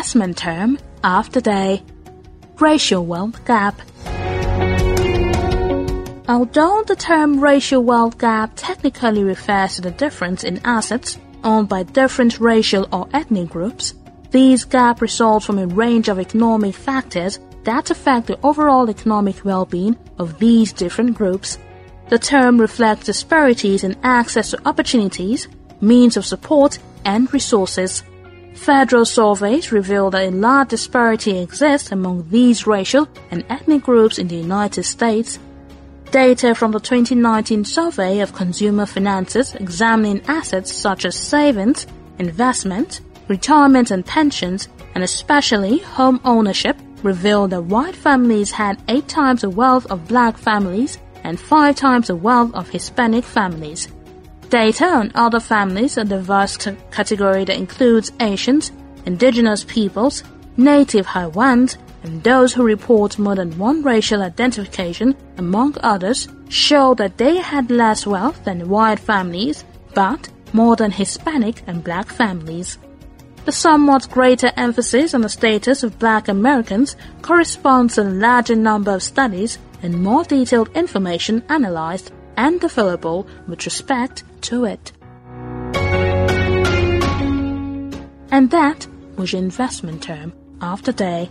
Investment term the day Racial wealth gap. Although the term racial wealth gap technically refers to the difference in assets owned by different racial or ethnic groups, these gaps result from a range of economic factors that affect the overall economic well-being of these different groups. The term reflects disparities in access to opportunities, means of support, and resources. Federal surveys reveal that a large disparity exists among these racial and ethnic groups in the United States. Data from the 2019 survey of consumer finances examining assets such as savings, investment, retirement and pensions, and especially home ownership revealed that white families had eight times the wealth of black families and five times the wealth of Hispanic families. Data on other families, a diverse c- category that includes Asians, indigenous peoples, native Hawaiians, and those who report more than one racial identification, among others, show that they had less wealth than white families, but more than Hispanic and black families. The somewhat greater emphasis on the status of black Americans corresponds to a larger number of studies and more detailed information analyzed and available with respect to it. And that was your investment term of the day.